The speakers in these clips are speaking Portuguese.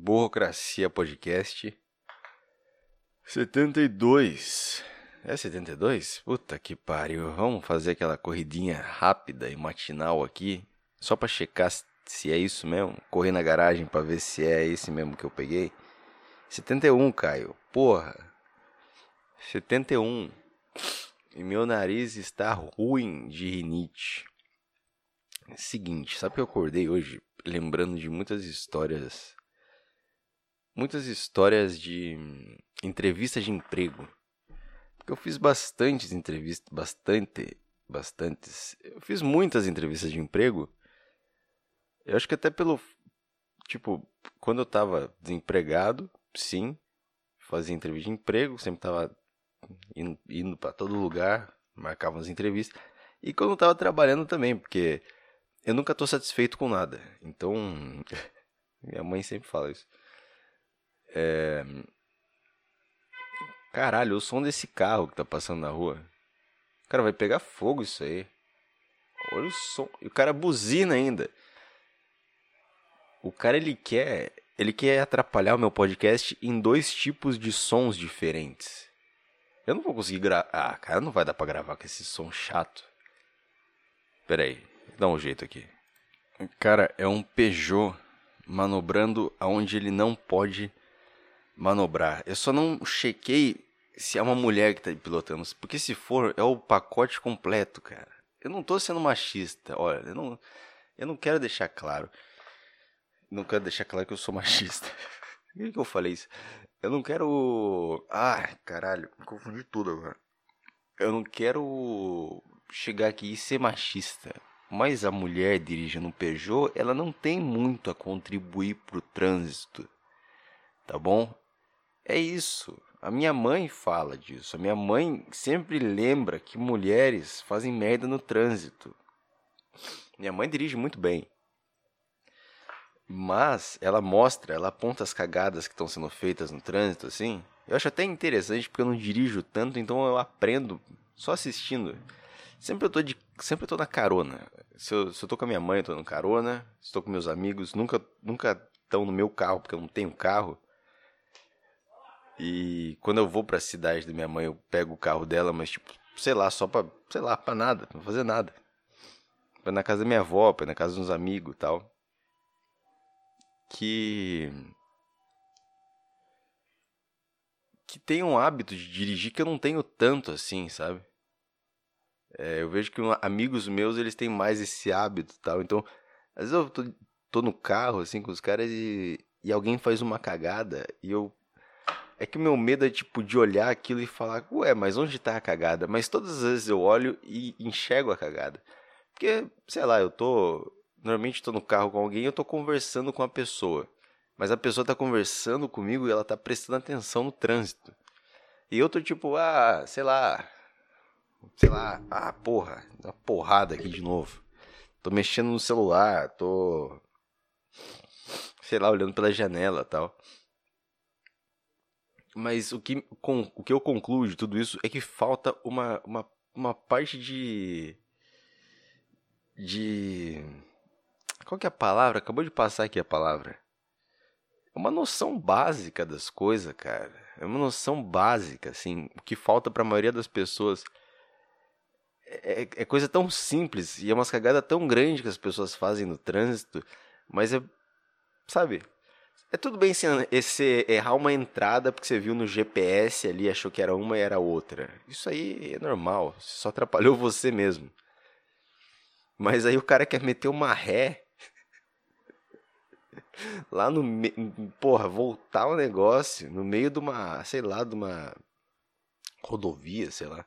Burocracia Podcast 72. É 72? Puta que pariu. Vamos fazer aquela corridinha rápida e matinal aqui, só pra checar se é isso mesmo. Correr na garagem pra ver se é esse mesmo que eu peguei. 71, Caio. Porra. 71. E meu nariz está ruim de rinite. Seguinte, sabe que eu acordei hoje lembrando de muitas histórias. Muitas histórias de entrevistas de emprego. Porque eu fiz bastantes entrevistas, bastante, bastantes. Eu fiz muitas entrevistas de emprego. Eu acho que até pelo tipo, quando eu tava desempregado, sim, fazia entrevista de emprego, sempre tava indo, indo para todo lugar, marcava umas entrevistas. E quando eu tava trabalhando também, porque eu nunca tô satisfeito com nada. Então, minha mãe sempre fala isso. É... Caralho, o som desse carro que tá passando na rua. Cara, vai pegar fogo isso aí. Olha o som. E o cara buzina ainda. O cara ele quer, ele quer atrapalhar o meu podcast em dois tipos de sons diferentes. Eu não vou conseguir gravar. Ah, cara, não vai dar para gravar com esse som chato. Pera aí, dá um jeito aqui. Cara, é um Peugeot manobrando aonde ele não pode manobrar. Eu só não chequei se é uma mulher que tá pilotando, porque se for, é o pacote completo, cara. Eu não tô sendo machista, olha, eu não, eu não quero deixar claro. Não quero deixar claro que eu sou machista. Por que, que eu falei isso? Eu não quero. Ah, caralho, me confundi tudo agora. Eu não quero chegar aqui e ser machista. Mas a mulher dirigindo um Peugeot, ela não tem muito a contribuir pro trânsito. Tá bom? É isso. A minha mãe fala disso. A minha mãe sempre lembra que mulheres fazem merda no trânsito. Minha mãe dirige muito bem. Mas ela mostra, ela aponta as cagadas que estão sendo feitas no trânsito, assim. Eu acho até interessante porque eu não dirijo tanto, então eu aprendo só assistindo. Sempre eu tô, de, sempre eu tô na carona. Se eu, se eu tô com a minha mãe, eu tô no carona. Se eu tô com meus amigos, nunca nunca estão no meu carro, porque eu não tenho carro. E quando eu vou pra cidade da minha mãe, eu pego o carro dela, mas tipo, sei lá, só pra, sei lá, pra nada, pra fazer nada. Pra na casa da minha avó, pra na casa dos amigos tal que que tem um hábito de dirigir que eu não tenho tanto assim, sabe? É, eu vejo que amigos meus eles têm mais esse hábito tal. Então, às vezes eu tô, tô no carro assim com os caras e, e alguém faz uma cagada e eu. É que o meu medo é tipo de olhar aquilo e falar, ué, mas onde tá a cagada? Mas todas as vezes eu olho e enxergo a cagada. Porque, sei lá, eu tô Normalmente estou no carro com alguém e eu estou conversando com a pessoa. Mas a pessoa está conversando comigo e ela está prestando atenção no trânsito. E eu tô tipo, ah, sei lá. Sei lá, ah, porra, uma porrada aqui de novo. Tô mexendo no celular, tô. Sei lá, olhando pela janela tal. Mas o que, com, o que eu concluo de tudo isso é que falta uma, uma, uma parte de. de qual que é a palavra? Acabou de passar aqui a palavra. É uma noção básica das coisas, cara. É uma noção básica, assim. O que falta para a maioria das pessoas é, é, é, coisa tão simples e é uma cagada tão grande que as pessoas fazem no trânsito, mas é. Sabe? É tudo bem se esse errar uma entrada porque você viu no GPS ali, achou que era uma e era outra. Isso aí é normal, só atrapalhou você mesmo. Mas aí o cara quer meter uma ré lá no meio. Porra, voltar o negócio no meio de uma, sei lá, de uma rodovia, sei lá.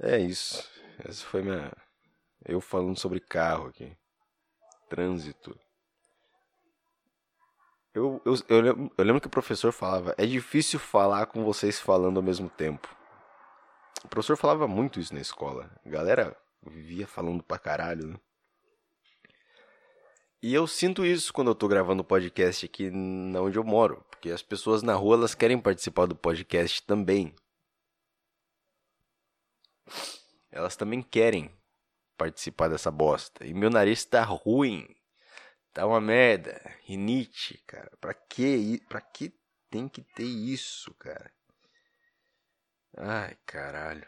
É isso. Essa foi minha. Eu falando sobre carro aqui. Trânsito. Eu, eu, eu, lembro, eu lembro que o professor falava: é difícil falar com vocês falando ao mesmo tempo. O professor falava muito isso na escola. A galera vivia falando pra caralho, né? E eu sinto isso quando eu tô gravando podcast aqui onde eu moro, porque as pessoas na rua elas querem participar do podcast também. Elas também querem participar dessa bosta. E meu nariz tá ruim. Tá uma merda. Rinite, cara. Pra que, pra que tem que ter isso, cara? Ai, caralho.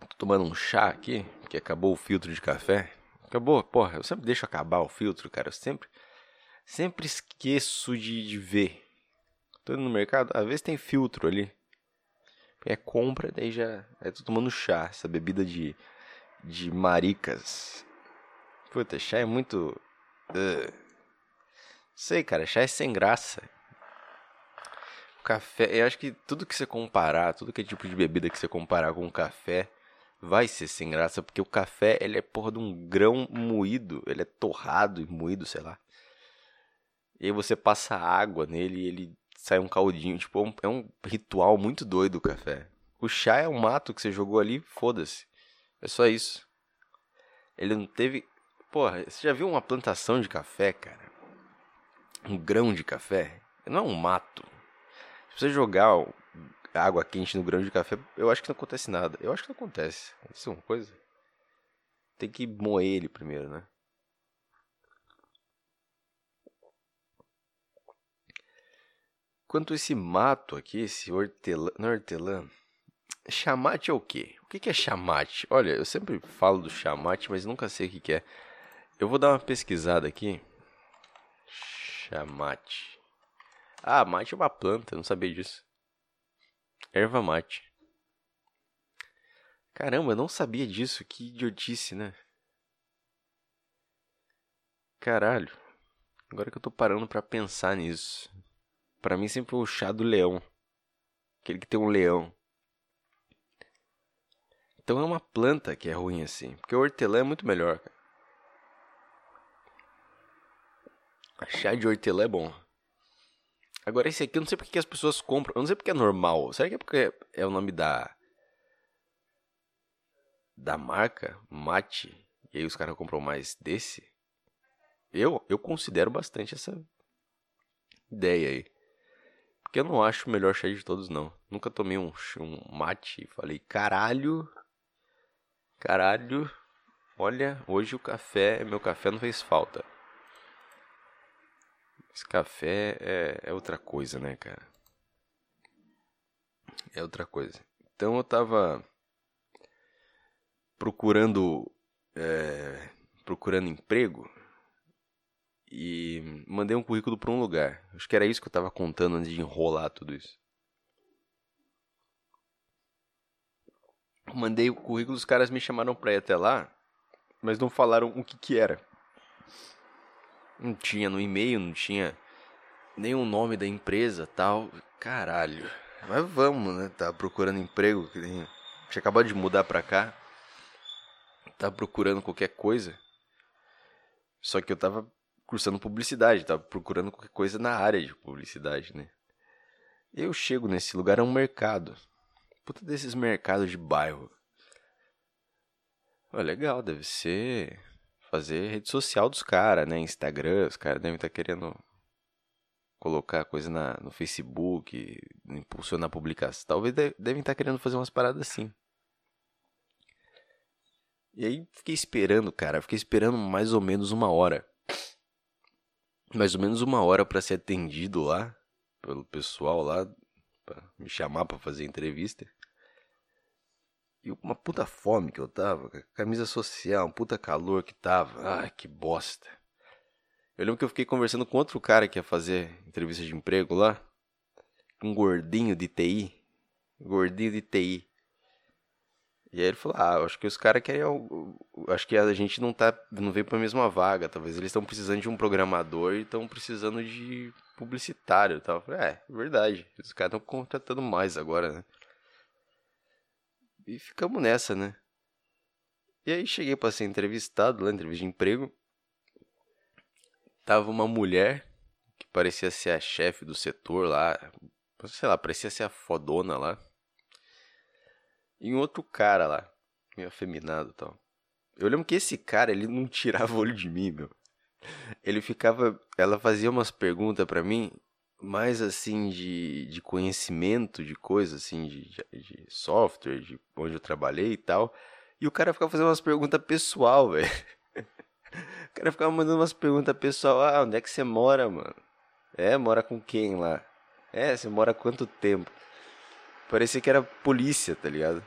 Tô tomando um chá aqui, que acabou o filtro de café. Acabou, porra, eu sempre deixo acabar o filtro, cara. Eu sempre, sempre esqueço de, de ver. Tô indo no mercado, às vezes tem filtro ali. É compra, daí já. É, tô tomando chá, essa bebida de, de maricas. Puta, chá é muito. Uh. Sei, cara, chá é sem graça. Café, eu acho que tudo que você comparar, tudo que é tipo de bebida que você comparar com café, vai ser sem graça, porque o café, ele é porra de um grão moído, ele é torrado e moído, sei lá. E aí você passa água nele e ele sai um caldinho, tipo, é um, é um ritual muito doido o café. O chá é um mato que você jogou ali, foda-se. É só isso. Ele não teve. Porra, você já viu uma plantação de café, cara? Um grão de café? Não é um mato. Se você jogar água quente no grão de café, eu acho que não acontece nada. Eu acho que não acontece. Isso é uma coisa. Tem que moer ele primeiro, né? Quanto esse mato aqui, esse hortelã, não é hortelã, chamate é o quê? O que é chamate? Olha, eu sempre falo do chamate, mas nunca sei o que é. Eu vou dar uma pesquisada aqui. Chamate. Ah, mate é uma planta, eu não sabia disso. Erva mate. Caramba, eu não sabia disso. Que idiotice, né? Caralho. Agora que eu tô parando para pensar nisso. Para mim sempre foi o chá do leão. Aquele que tem um leão. Então é uma planta que é ruim assim. Porque o hortelã é muito melhor, cara. Chá de hortelã é bom. Agora esse aqui eu não sei porque as pessoas compram. Eu não sei porque é normal. Será que é porque é o nome da. Da marca? Mate. E aí os caras compram mais desse? Eu, eu considero bastante essa ideia aí. Porque eu não acho o melhor chá de todos, não. Nunca tomei um, um mate e falei, caralho. Caralho. Olha, hoje o café, meu café não fez falta. Esse café é, é outra coisa, né, cara? É outra coisa. Então eu tava procurando é, procurando emprego e mandei um currículo para um lugar. Acho que era isso que eu tava contando antes de enrolar tudo isso. Mandei o currículo, os caras me chamaram pra ir até lá, mas não falaram o que que era. Não tinha no e-mail, não tinha nem o nome da empresa tal. Caralho. Mas vamos, né? Tá procurando emprego. Tinha acabado de mudar pra cá. Tá procurando qualquer coisa. Só que eu tava cursando publicidade, tava procurando qualquer coisa na área de publicidade, né? Eu chego nesse lugar, é um mercado. Puta desses mercados de bairro. Oh, legal, deve ser fazer rede social dos caras, né? Instagram, os caras devem estar tá querendo colocar coisa na, no Facebook, impulsionar a publicação. Talvez devem estar tá querendo fazer umas paradas assim. E aí fiquei esperando, cara. Fiquei esperando mais ou menos uma hora. Mais ou menos uma hora para ser atendido lá pelo pessoal lá para me chamar para fazer entrevista. E uma puta fome que eu tava, camisa social, um puta calor que tava. Ai, que bosta. Eu lembro que eu fiquei conversando com outro cara que ia fazer entrevista de emprego lá. Um gordinho de TI. Gordinho de TI. E aí ele falou: Ah, acho que os caras querem. Acho que a gente não tá. não veio pra mesma vaga. Talvez eles estão precisando de um programador e estão precisando de publicitário tal. Eu falei, é, verdade. Os caras estão contratando mais agora, né? E ficamos nessa, né? E aí cheguei para ser entrevistado lá, entrevista de emprego. Tava uma mulher que parecia ser a chefe do setor lá. Sei lá, parecia ser a fodona lá. E um outro cara lá, meio afeminado e tal. Eu lembro que esse cara, ele não tirava o olho de mim, meu. Ele ficava. Ela fazia umas perguntas para mim. mais assim de, de conhecimento de coisas assim de, de software, de onde eu trabalhei e tal. E o cara ficava fazendo umas perguntas pessoal, velho. O cara ficava mandando umas perguntas pessoal. Ah, onde é que você mora, mano? É, mora com quem lá? É, você mora quanto tempo? Parecia que era polícia, tá ligado?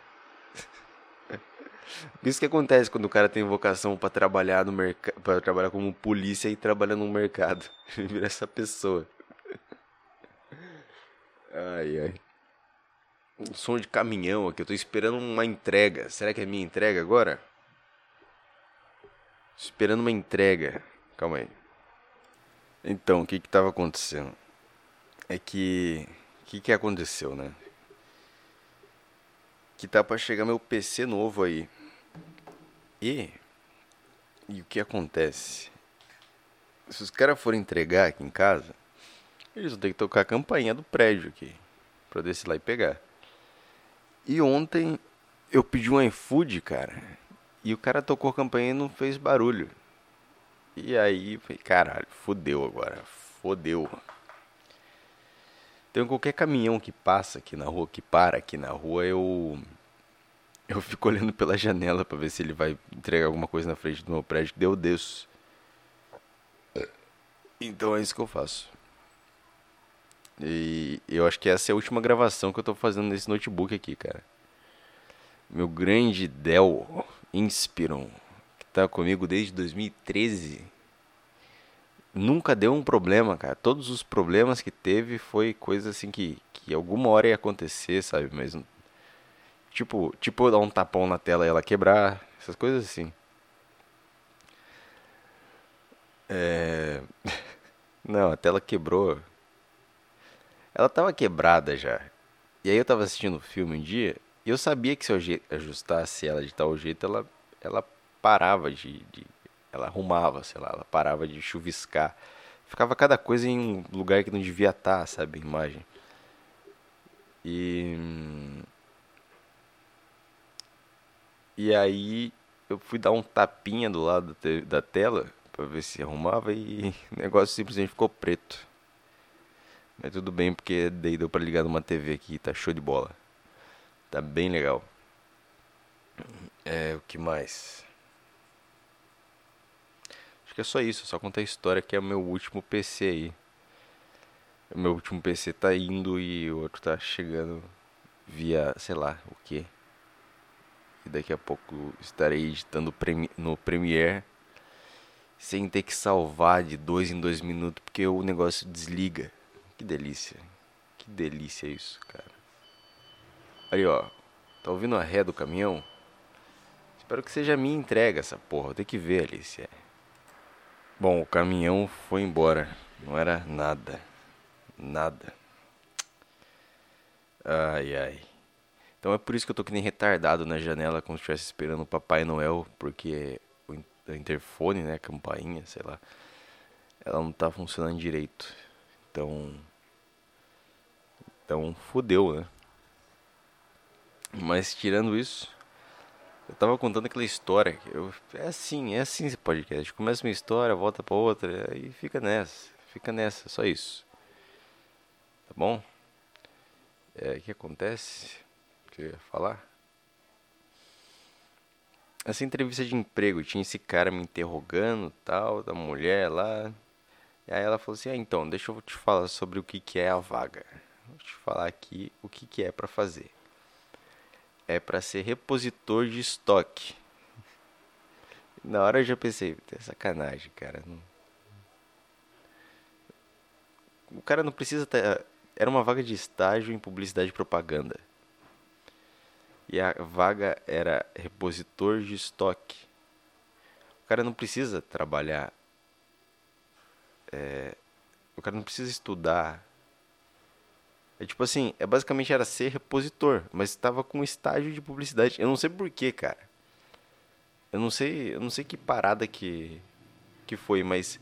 Isso que acontece quando o cara tem vocação para trabalhar no mercado, para trabalhar como polícia e trabalhar no mercado. Ele vira essa pessoa. Ai, ai. Um som de caminhão aqui, eu tô esperando uma entrega. Será que é minha entrega agora? Esperando uma entrega. Calma aí. Então, o que que tava acontecendo? É que. O que que aconteceu, né? Que tá pra chegar meu PC novo aí. E. E o que acontece? Se os caras forem entregar aqui em casa, eles vão ter que tocar a campainha do prédio aqui. Eu descer lá e pegar. E ontem eu pedi um iFood, cara. E o cara tocou a campainha e não fez barulho. E aí, falei, caralho, fodeu agora. Fodeu. Então qualquer caminhão que passa aqui na rua, que para aqui na rua, eu. Eu fico olhando pela janela para ver se ele vai entregar alguma coisa na frente do meu prédio. Deu desço. Então é isso que eu faço. E eu acho que essa é a última gravação que eu tô fazendo nesse notebook aqui, cara. Meu grande Dell Inspiron, que tá comigo desde 2013, nunca deu um problema, cara. Todos os problemas que teve foi coisa assim que, que alguma hora ia acontecer, sabe? Mas tipo, tipo dar um tapão na tela e ela quebrar, essas coisas assim. É... Não, a tela quebrou ela tava quebrada já. E aí eu tava assistindo o filme um dia e eu sabia que se eu ajustasse ela de tal jeito, ela, ela parava de, de. Ela arrumava, sei lá, ela parava de chuviscar. Ficava cada coisa em um lugar que não devia estar, tá, sabe? A imagem. E. E aí eu fui dar um tapinha do lado da tela para ver se arrumava e o negócio simplesmente ficou preto. Mas tudo bem, porque daí deu pra ligar numa TV aqui, tá show de bola. Tá bem legal. É, o que mais? Acho que é só isso, só contar a história que é o meu último PC aí. O meu último PC tá indo e o outro tá chegando via, sei lá, o que. E daqui a pouco estarei editando no Premiere sem ter que salvar de dois em dois minutos porque o negócio desliga. Que delícia. Que delícia isso, cara. Aí, ó. Tá ouvindo a ré do caminhão? Espero que seja a minha entrega essa porra. Tem que ver, Alicia. Bom, o caminhão foi embora. Não era nada. Nada. Ai, ai. Então é por isso que eu tô que nem retardado na janela, como se estivesse esperando o Papai Noel, porque o interfone, né, a campainha, sei lá, ela não tá funcionando direito. Então. Então fudeu, né? Mas tirando isso, eu tava contando aquela história. Eu, é assim, é assim esse podcast. Começa uma história, volta pra outra, e fica nessa. Fica nessa, só isso. Tá bom? É, o que acontece? O que eu ia falar? Essa entrevista de emprego, tinha esse cara me interrogando, tal, da mulher lá. E aí ela falou assim: ah, então, deixa eu te falar sobre o que, que é a vaga. Vou te falar aqui o que, que é para fazer. É para ser repositor de estoque. Na hora eu já pensei, é sacanagem, cara. O cara não precisa ter... Era uma vaga de estágio em publicidade e propaganda. E a vaga era repositor de estoque. O cara não precisa trabalhar é, o cara não precisa estudar. É tipo assim, é basicamente era ser repositor, mas estava com estágio de publicidade. Eu não sei porquê, cara. Eu não sei, eu não sei que parada que que foi, mas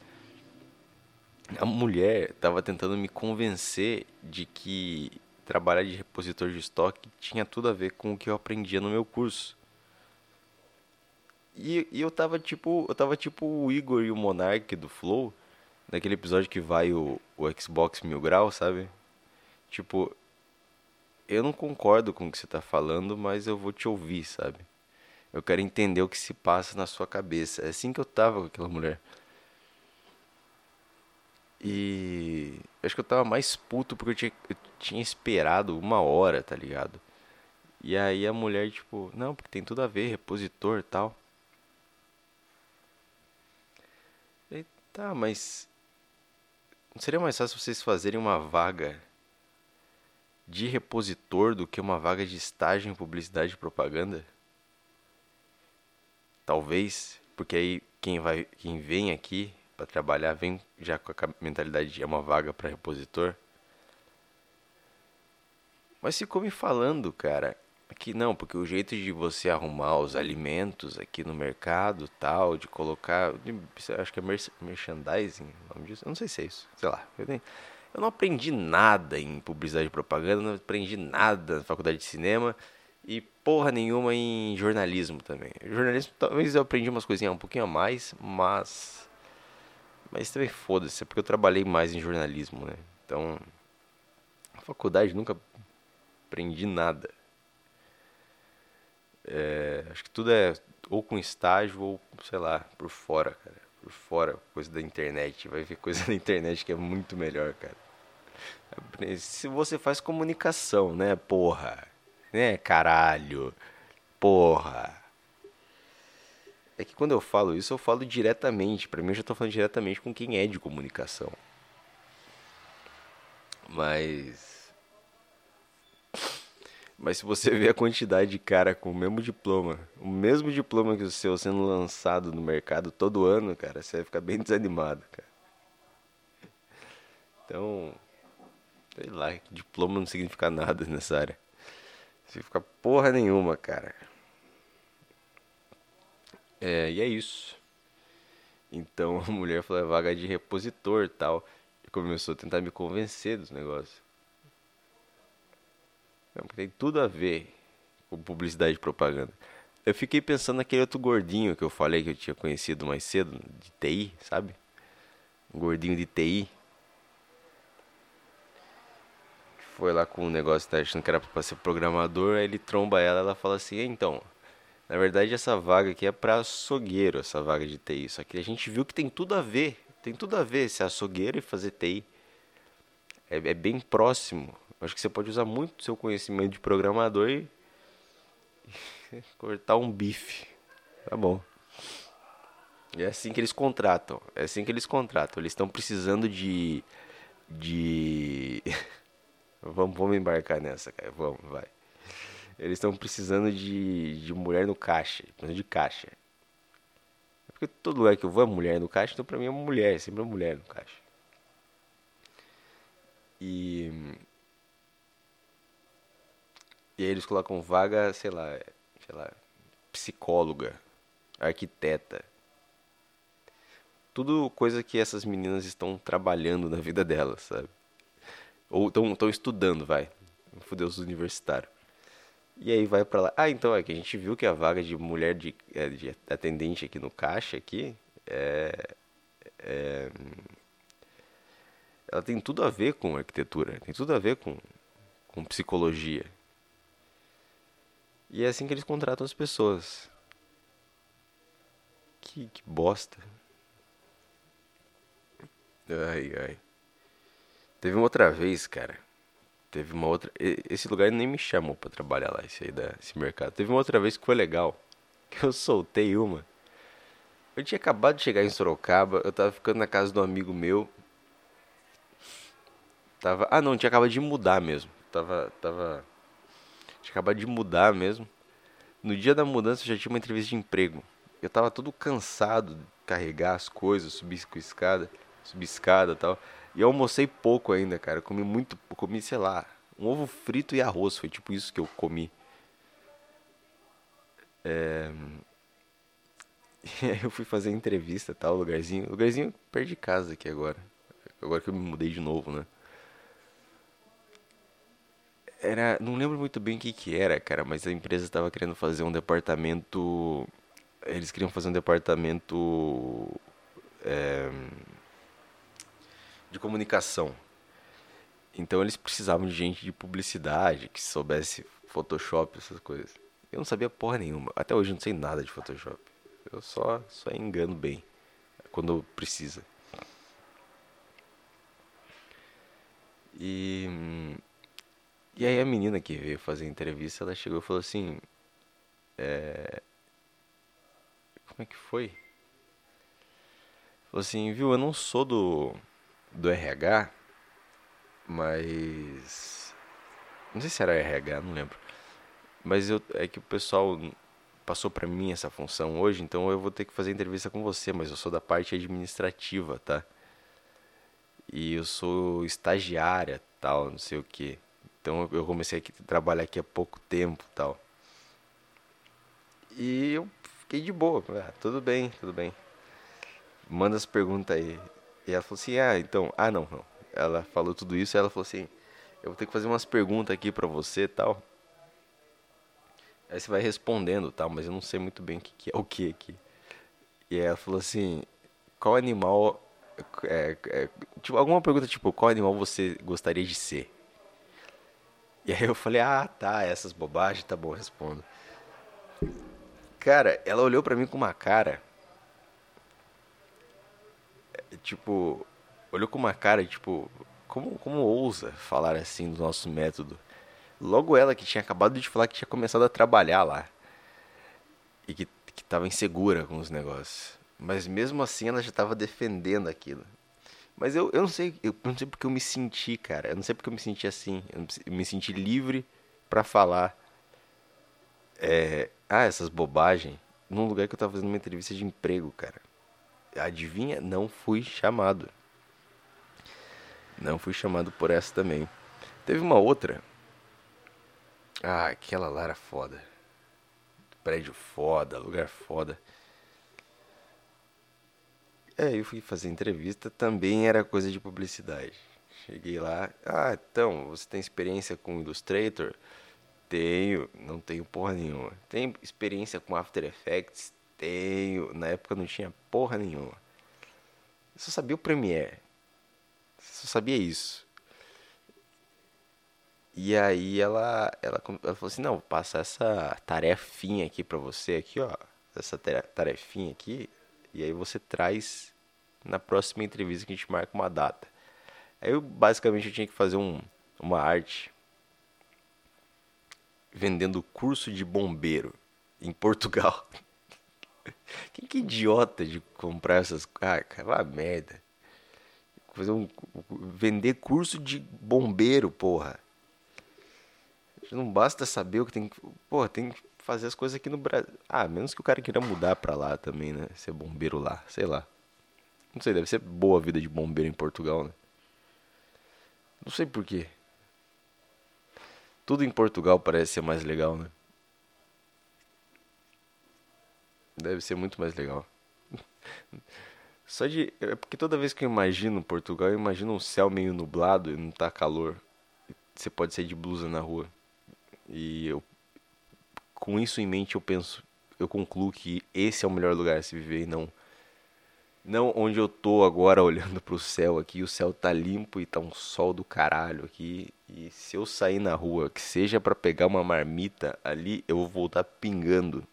a mulher estava tentando me convencer de que trabalhar de repositor de estoque tinha tudo a ver com o que eu aprendia no meu curso. E, e eu tava tipo, eu tava tipo o Igor e o Monark do Flow, naquele episódio que vai o, o Xbox Mil Grau, sabe? Tipo, eu não concordo com o que você tá falando, mas eu vou te ouvir, sabe? Eu quero entender o que se passa na sua cabeça. É assim que eu tava com aquela mulher. E acho que eu tava mais puto porque eu tinha, eu tinha esperado uma hora, tá ligado? E aí a mulher, tipo, não, porque tem tudo a ver, repositor e tal. Tá, mas. Não seria mais fácil vocês fazerem uma vaga de repositor do que uma vaga de estágio em publicidade e propaganda? Talvez, porque aí quem vai, quem vem aqui para trabalhar vem já com a mentalidade de é uma vaga para repositor. Mas ficou me falando, cara, que não, porque o jeito de você arrumar os alimentos aqui no mercado, tal, de colocar, de, acho que é merchandising, nome disso, eu não sei se é isso, sei lá. Eu, eu não aprendi nada em publicidade e propaganda, não aprendi nada na faculdade de cinema e porra nenhuma em jornalismo também. Jornalismo talvez eu aprendi umas coisinhas um pouquinho a mais, mas mas também foda-se, é porque eu trabalhei mais em jornalismo, né? Então, a faculdade nunca aprendi nada. É, acho que tudo é ou com estágio ou, sei lá, por fora, cara. Por fora, coisa da internet. Vai ver coisa da internet que é muito melhor, cara. Se você faz comunicação, né, porra? Né, caralho? Porra. É que quando eu falo isso, eu falo diretamente. Pra mim, eu já tô falando diretamente com quem é de comunicação. Mas. Mas se você vê a quantidade de cara com o mesmo diploma, o mesmo diploma que o seu sendo lançado no mercado todo ano, cara, você vai ficar bem desanimado, cara. Então, sei lá, diploma não significa nada nessa área. Significa porra nenhuma, cara. É, e é isso. Então a mulher falou, é vaga de repositor tal. E começou a tentar me convencer dos negócios. Não, tem tudo a ver com publicidade e propaganda. Eu fiquei pensando naquele outro gordinho que eu falei que eu tinha conhecido mais cedo, de TI, sabe? Um gordinho de TI. Foi lá com um negócio, tá achando que era pra ser programador, aí ele tromba ela, ela fala assim, então, na verdade essa vaga aqui é pra açougueiro, essa vaga de TI. Só que a gente viu que tem tudo a ver, tem tudo a ver ser açougueiro e fazer TI. É, é bem próximo. Acho que você pode usar muito seu conhecimento de programador e cortar um bife. Tá bom. É assim que eles contratam. É assim que eles contratam. Eles estão precisando de. De. vamos, vamos embarcar nessa, cara. Vamos, vai. Eles estão precisando de, de mulher no caixa. Precisando de caixa. É porque todo lugar que eu vou é mulher no caixa, então pra mim é uma mulher, sempre uma mulher no caixa. E e aí eles colocam vaga, sei lá, sei lá, psicóloga, arquiteta. Tudo coisa que essas meninas estão trabalhando na vida delas, sabe? Ou estão estudando, vai. Fudeu os universitários. E aí vai pra lá. Ah, então é que a gente viu que a vaga de mulher de, é, de atendente aqui no caixa aqui é, é, ela tem tudo a ver com arquitetura, tem tudo a ver com, com psicologia. E é assim que eles contratam as pessoas. Que, que bosta. Ai, ai. Teve uma outra vez, cara. Teve uma outra. Esse lugar nem me chamou para trabalhar lá, esse aí da, esse mercado. Teve uma outra vez que foi legal. Que eu soltei uma. Eu tinha acabado de chegar em Sorocaba, eu tava ficando na casa de um amigo meu. Tava. Ah não, tinha acabado de mudar mesmo. Tava. Tava tinha acabado de mudar mesmo. No dia da mudança eu já tinha uma entrevista de emprego. Eu tava todo cansado de carregar as coisas, subir com escada, subir escada e tal. E eu almocei pouco ainda, cara. Eu comi muito, comi, sei lá, um ovo frito e arroz. Foi tipo isso que eu comi. É... E aí eu fui fazer entrevista tal, lugarzinho. Lugarzinho perto de casa aqui agora. Agora que eu me mudei de novo, né? Era, não lembro muito bem o que que era, cara, mas a empresa estava querendo fazer um departamento. Eles queriam fazer um departamento. É, de comunicação. Então eles precisavam de gente de publicidade, que soubesse Photoshop, essas coisas. Eu não sabia porra nenhuma. Até hoje eu não sei nada de Photoshop. Eu só, só engano bem quando precisa. E, e aí a menina que veio fazer a entrevista, ela chegou e falou assim, é, como é que foi? Falou assim, viu, eu não sou do, do RH, mas. Não sei se era RH, não lembro. Mas eu, é que o pessoal passou para mim essa função hoje, então eu vou ter que fazer entrevista com você, mas eu sou da parte administrativa, tá? E eu sou estagiária, tal, não sei o que. Então eu comecei a trabalhar aqui há pouco tempo, tal. E eu fiquei de boa, ah, tudo bem, tudo bem. Manda as perguntas aí. E ela falou assim: "Ah, então, ah não, não. Ela falou tudo isso e ela falou assim: "Eu vou ter que fazer umas perguntas aqui para você, tal". Aí você vai respondendo, tal, mas eu não sei muito bem o que, que é o que aqui. E ela falou assim: qual animal. É, é, tipo, alguma pergunta tipo: qual animal você gostaria de ser? E aí eu falei: ah, tá, essas bobagens, tá bom, respondo. Cara, ela olhou pra mim com uma cara. É, tipo, olhou com uma cara, tipo, como, como ousa falar assim do nosso método? Logo ela que tinha acabado de falar que tinha começado a trabalhar lá. E que, que tava insegura com os negócios. Mas mesmo assim ela já estava defendendo aquilo. Mas eu, eu não sei, eu não sei porque eu me senti, cara. Eu não sei porque eu me senti assim. Eu me senti livre para falar é, ah, essas bobagens num lugar que eu tava fazendo uma entrevista de emprego, cara. Adivinha? Não fui chamado. Não fui chamado por essa também. Teve uma outra ah, aquela lá era foda. Prédio foda, lugar foda. É, eu fui fazer entrevista, também era coisa de publicidade. Cheguei lá, ah, então, você tem experiência com Illustrator? Tenho, não tenho porra nenhuma. Tem experiência com After Effects? Tenho, na época não tinha porra nenhuma. Eu só sabia o Premiere. Só sabia isso. E aí ela, ela, ela falou assim, não, vou passar essa tarefinha aqui pra você, aqui, ó. Essa tarefinha aqui. E aí você traz na próxima entrevista que a gente marca uma data. Aí eu basicamente eu tinha que fazer um, uma arte vendendo curso de bombeiro em Portugal. Que é idiota de comprar essas Ah, cara, merda. Fazer um. Vender curso de bombeiro, porra. Não basta saber o que tem que. Pô, tem que fazer as coisas aqui no Brasil. Ah, menos que o cara queira mudar pra lá também, né? Ser bombeiro lá, sei lá. Não sei, deve ser boa a vida de bombeiro em Portugal, né? Não sei porquê. Tudo em Portugal parece ser mais legal, né? Deve ser muito mais legal. Só de. É porque toda vez que eu imagino Portugal, eu imagino um céu meio nublado e não tá calor. Você pode sair de blusa na rua. E eu, com isso em mente, eu penso, eu concluo que esse é o melhor lugar a se viver e não não onde eu tô agora olhando pro céu aqui, o céu tá limpo e tá um sol do caralho aqui. E se eu sair na rua, que seja para pegar uma marmita ali, eu vou voltar pingando.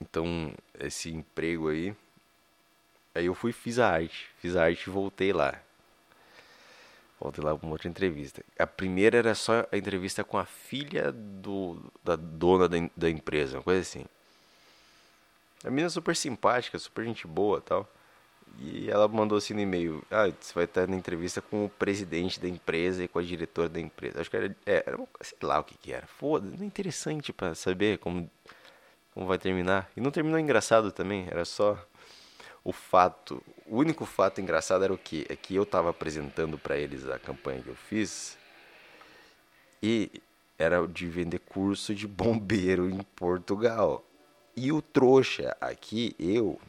então, esse emprego aí. Aí eu fui fiz a arte. Fiz a arte e voltei lá. Voltei lá para uma outra entrevista. A primeira era só a entrevista com a filha do, da dona da, da empresa, uma coisa assim. A menina é super simpática, super gente boa tal. E ela mandou assim no e-mail: Ah, você vai estar na entrevista com o presidente da empresa e com a diretora da empresa. Acho que era. É, era sei lá o que, que era. Foda, não é interessante para saber como, como vai terminar. E não terminou engraçado também, era só o fato, o único fato engraçado era o que é que eu estava apresentando para eles a campanha que eu fiz e era de vender curso de bombeiro em Portugal. E o trouxa aqui, eu,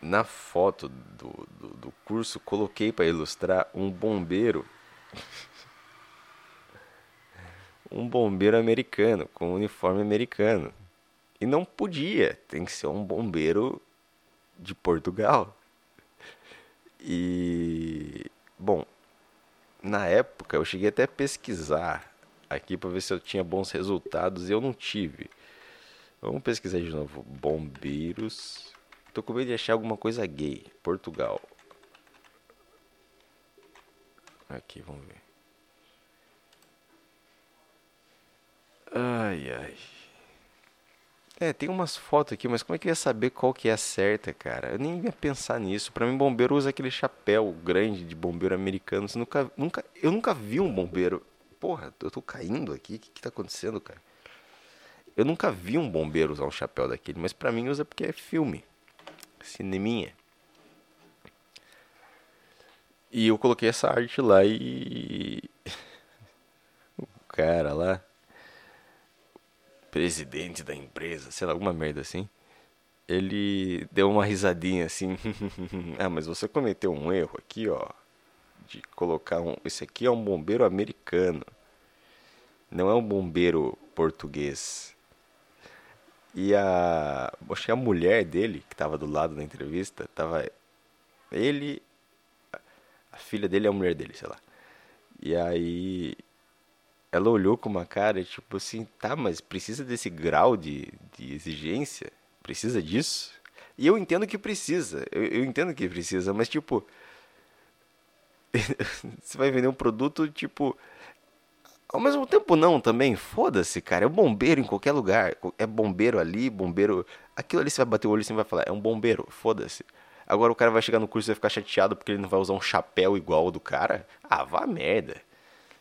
na foto do, do, do curso, coloquei para ilustrar um bombeiro. um bombeiro americano, com um uniforme americano. E não podia, tem que ser um bombeiro de Portugal. E bom, na época eu cheguei até a pesquisar aqui para ver se eu tinha bons resultados e eu não tive. Vamos pesquisar de novo. Bombeiros. Tô com medo de achar alguma coisa gay. Portugal. Aqui, vamos ver. Ai, ai. É, tem umas fotos aqui, mas como é que eu ia saber qual que é a certa, cara? Eu nem ia pensar nisso. Pra mim, bombeiro usa aquele chapéu grande de bombeiro americano. Você nunca, nunca, eu nunca vi um bombeiro. Porra, eu tô caindo aqui. O que que tá acontecendo, cara? Eu nunca vi um bombeiro usar um chapéu daquele, mas pra mim usa porque é filme. Cineminha. E eu coloquei essa arte lá e. o cara lá presidente da empresa, sei lá, alguma merda assim. Ele deu uma risadinha assim. ah, mas você cometeu um erro aqui, ó. De colocar um. Esse aqui é um bombeiro americano. Não é um bombeiro português. E a. Acho que a mulher dele, que tava do lado da entrevista, tava. Ele. A filha dele é a mulher dele, sei lá. E aí ela olhou com uma cara, tipo assim, tá, mas precisa desse grau de, de exigência? Precisa disso? E eu entendo que precisa, eu, eu entendo que precisa, mas tipo. você vai vender um produto, tipo. Ao mesmo tempo, não também. Foda-se, cara. É um bombeiro em qualquer lugar. É bombeiro ali, bombeiro. Aquilo ali você vai bater o olho e você vai falar, é um bombeiro. Foda-se. Agora o cara vai chegar no curso e vai ficar chateado porque ele não vai usar um chapéu igual ao do cara. Ah, vá merda.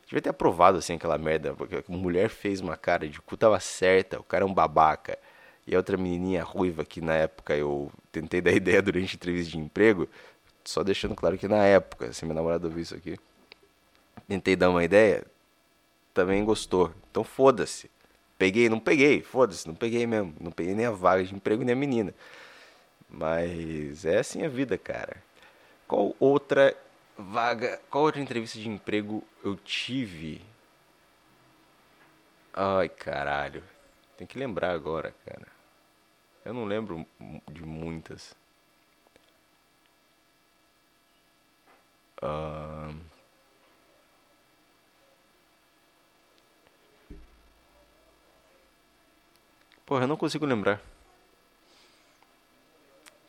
Devia ter aprovado assim aquela merda, porque a mulher fez uma cara de cu, tava certa, o cara é um babaca. E a outra menininha ruiva que na época eu tentei dar ideia durante entrevista de emprego, só deixando claro que na época, se minha namorada ouviu isso aqui, tentei dar uma ideia, também gostou. Então foda-se. Peguei, não peguei, foda-se, não peguei mesmo. Não peguei nem a vaga de emprego nem a menina. Mas é assim a vida, cara. Qual outra vaga. Qual outra entrevista de emprego eu tive? Ai, caralho. Tem que lembrar agora, cara. Eu não lembro de muitas. Uh... Porra, eu não consigo lembrar.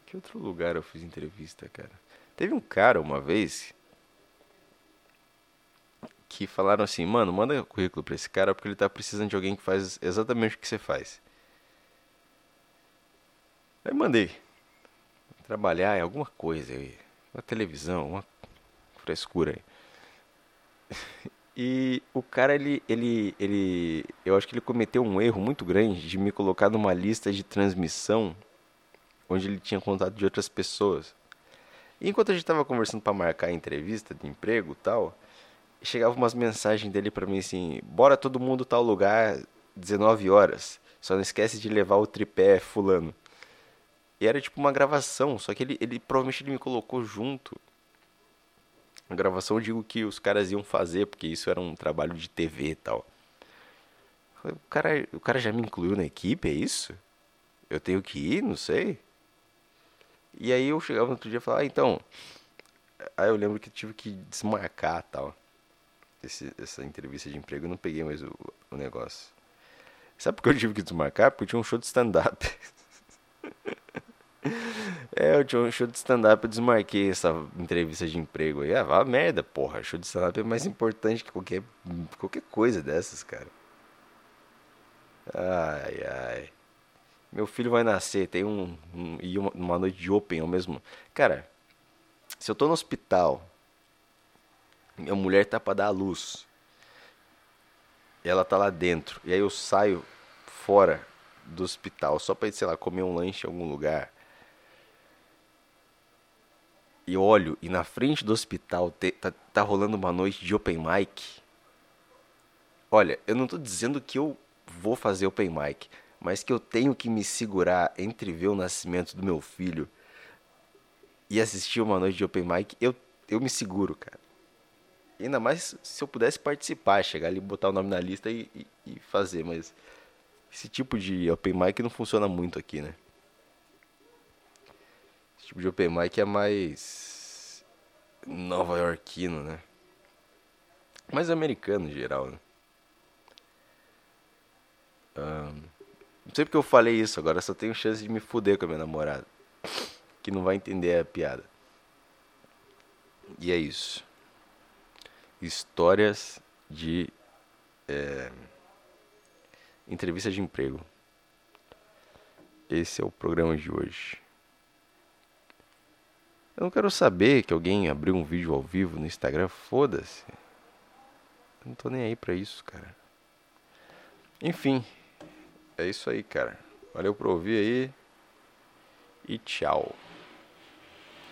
Que outro lugar eu fiz entrevista, cara? Teve um cara uma vez que falaram assim, mano, manda currículo pra esse cara porque ele tá precisando de alguém que faz exatamente o que você faz. Aí mandei. Trabalhar em alguma coisa aí. Uma televisão, uma frescura aí. E o cara, ele, ele, ele, eu acho que ele cometeu um erro muito grande de me colocar numa lista de transmissão onde ele tinha contato de outras pessoas. E enquanto a gente tava conversando para marcar a entrevista de emprego tal, chegava umas mensagens dele para mim assim: bora todo mundo tal lugar, 19 horas. Só não esquece de levar o tripé fulano. E era tipo uma gravação, só que ele, ele provavelmente ele me colocou junto. A gravação eu digo que os caras iam fazer, porque isso era um trabalho de TV e tal. O cara, o cara já me incluiu na equipe, é isso? Eu tenho que ir? Não sei. E aí eu chegava no outro dia e falava, ah, então. Aí eu lembro que tive que desmarcar tal esse, essa entrevista de emprego, eu não peguei mais o, o negócio. Sabe por que eu tive que desmarcar? Porque tinha um show de stand-up. é, eu tinha um show de stand-up, eu desmarquei essa entrevista de emprego aí. Ah, vá merda, porra. Show de stand-up é mais importante que qualquer, qualquer coisa dessas, cara. Ai, ai. Meu filho vai nascer, tem um, um e uma, uma noite de open ao mesmo. Cara, se eu tô no hospital minha mulher tá para dar a luz. E ela tá lá dentro. E aí eu saio fora do hospital só para ir, sei lá, comer um lanche em algum lugar. E olho, e na frente do hospital te, tá, tá rolando uma noite de open mic. Olha, eu não tô dizendo que eu vou fazer open mic, mas que eu tenho que me segurar entre ver o nascimento do meu filho e assistir uma noite de open mic, eu, eu me seguro, cara. Ainda mais se eu pudesse participar, chegar ali, botar o nome na lista e, e, e fazer, mas Esse tipo de open mic não funciona muito aqui, né? Tipo de open mic é mais nova iorquino, né? Mais americano em geral, né? Um, não sei porque eu falei isso, agora só tenho chance de me fuder com a minha namorada. Que não vai entender a piada. E é isso. Histórias de é, entrevista de emprego. Esse é o programa de hoje. Eu não quero saber que alguém abriu um vídeo ao vivo no Instagram, foda-se. Eu não tô nem aí pra isso, cara. Enfim, é isso aí, cara. Valeu por ouvir aí. E tchau.